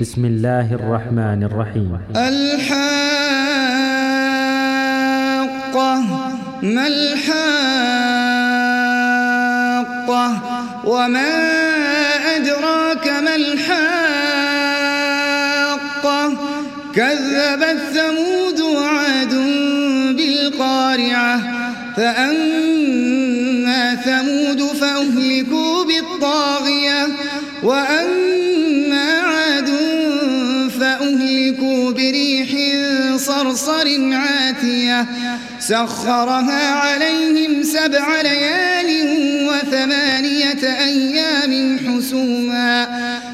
بسم الله الرحمن الرحيم. الحاقة ما الحاقة؟ وما أدراك ما الحاقة؟ كذبت ثمود وعاد بالقارعة فأما بريح صرصر عاتية سخرها عليهم سبع ليال وثمانية أيام حسوما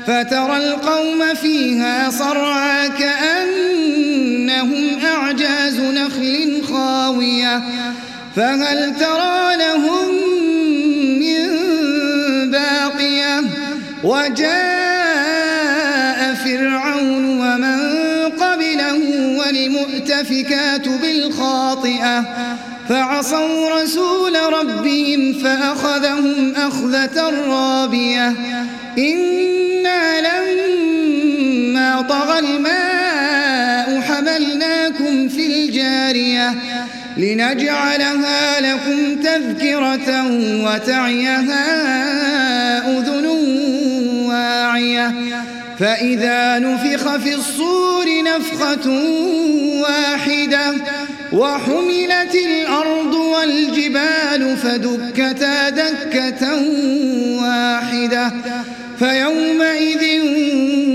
فترى القوم فيها صرعا كأنهم أعجاز نخل خاوية فهل ترى لهم من باقية؟ وجاء والمؤتفكات بالخاطئة. فعصوا رسول ربهم فأخذهم أخذة رابية. إنا لما طغى الماء حملناكم في الجارية. لنجعلها لكم تذكرة وتعيها أذن واعية. فإذا نفخ في الصور نفخة واحدة وحملت الأرض والجبال فدكتا دكة واحدة فيومئذ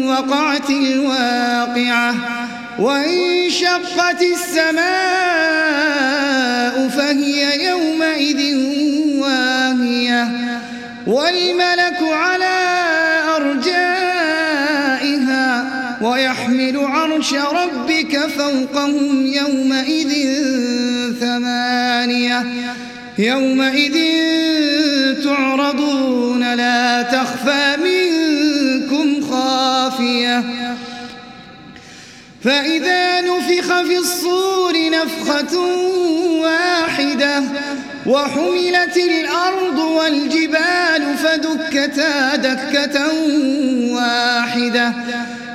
وقعت الواقعة وانشقت السماء فهي يومئذ واهية والملك عرش ربك فوقهم يومئذ ثمانية. يومئذ تعرضون لا تخفى منكم خافية. فإذا نفخ في الصور نفخة واحدة وحملت الأرض والجبال فدكتا دكة واحدة.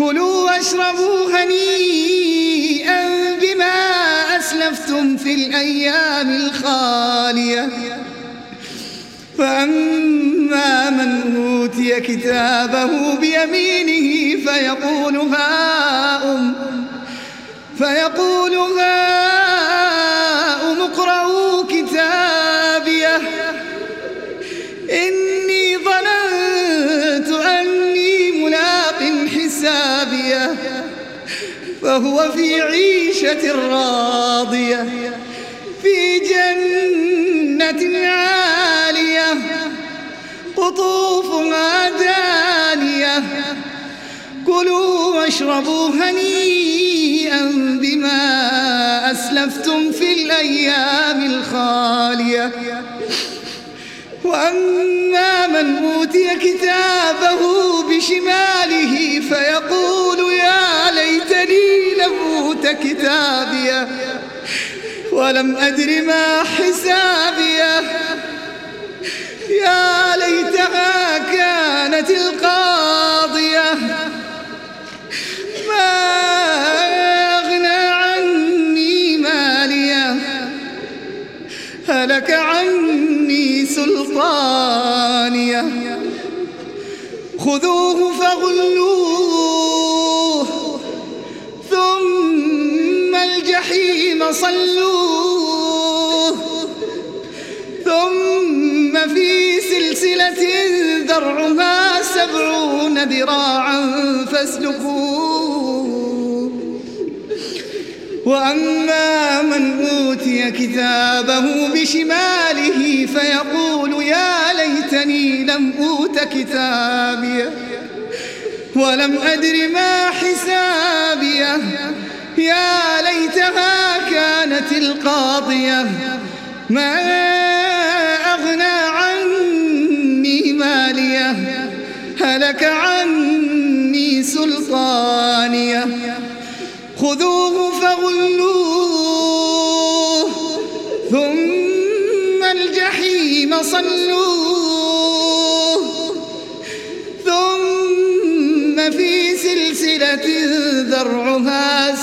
كلوا واشربوا هنيئا بما أسلفتم في الأيام الخالية. فأما من أوتي كتابه بيمينه فيقول هاؤم فيقول هاؤم فهو في عيشة راضية في جنة عالية قطوفها دانية كلوا واشربوا هنيئا بما أسلفتم في الأيام الخالية. وأما من أوتي كتابه بشماله فيقول كتابية. ولم أدر ما حسابية. يا ليتها كانت القاضية. ما أغنى عني مالية. هلك عني سلطانية. خذوه فغلوه. الجحيم صلوه ثم في سلسلة ذرعها سبعون ذراعا فاسلكوه. وأما من أوتي كتابه بشماله فيقول يا ليتني لم أوت كتابيه ولم أدر ما حسابيه. يا ليتها كانت القاضية ما أغنى عني مالية هلك عني سلطانية. خذوه فغلوه ثم الجحيم صلوه ثم في سلسلة ذرعها.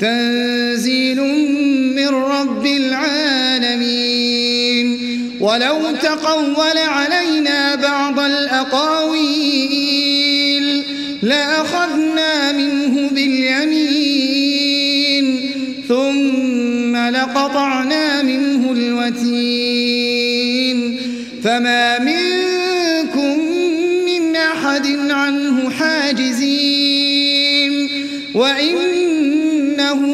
تنزيل من رب العالمين. ولو تقول علينا بعض الأقاويل لأخذنا منه باليمين ثم لقطعنا منه الوتين. فما منكم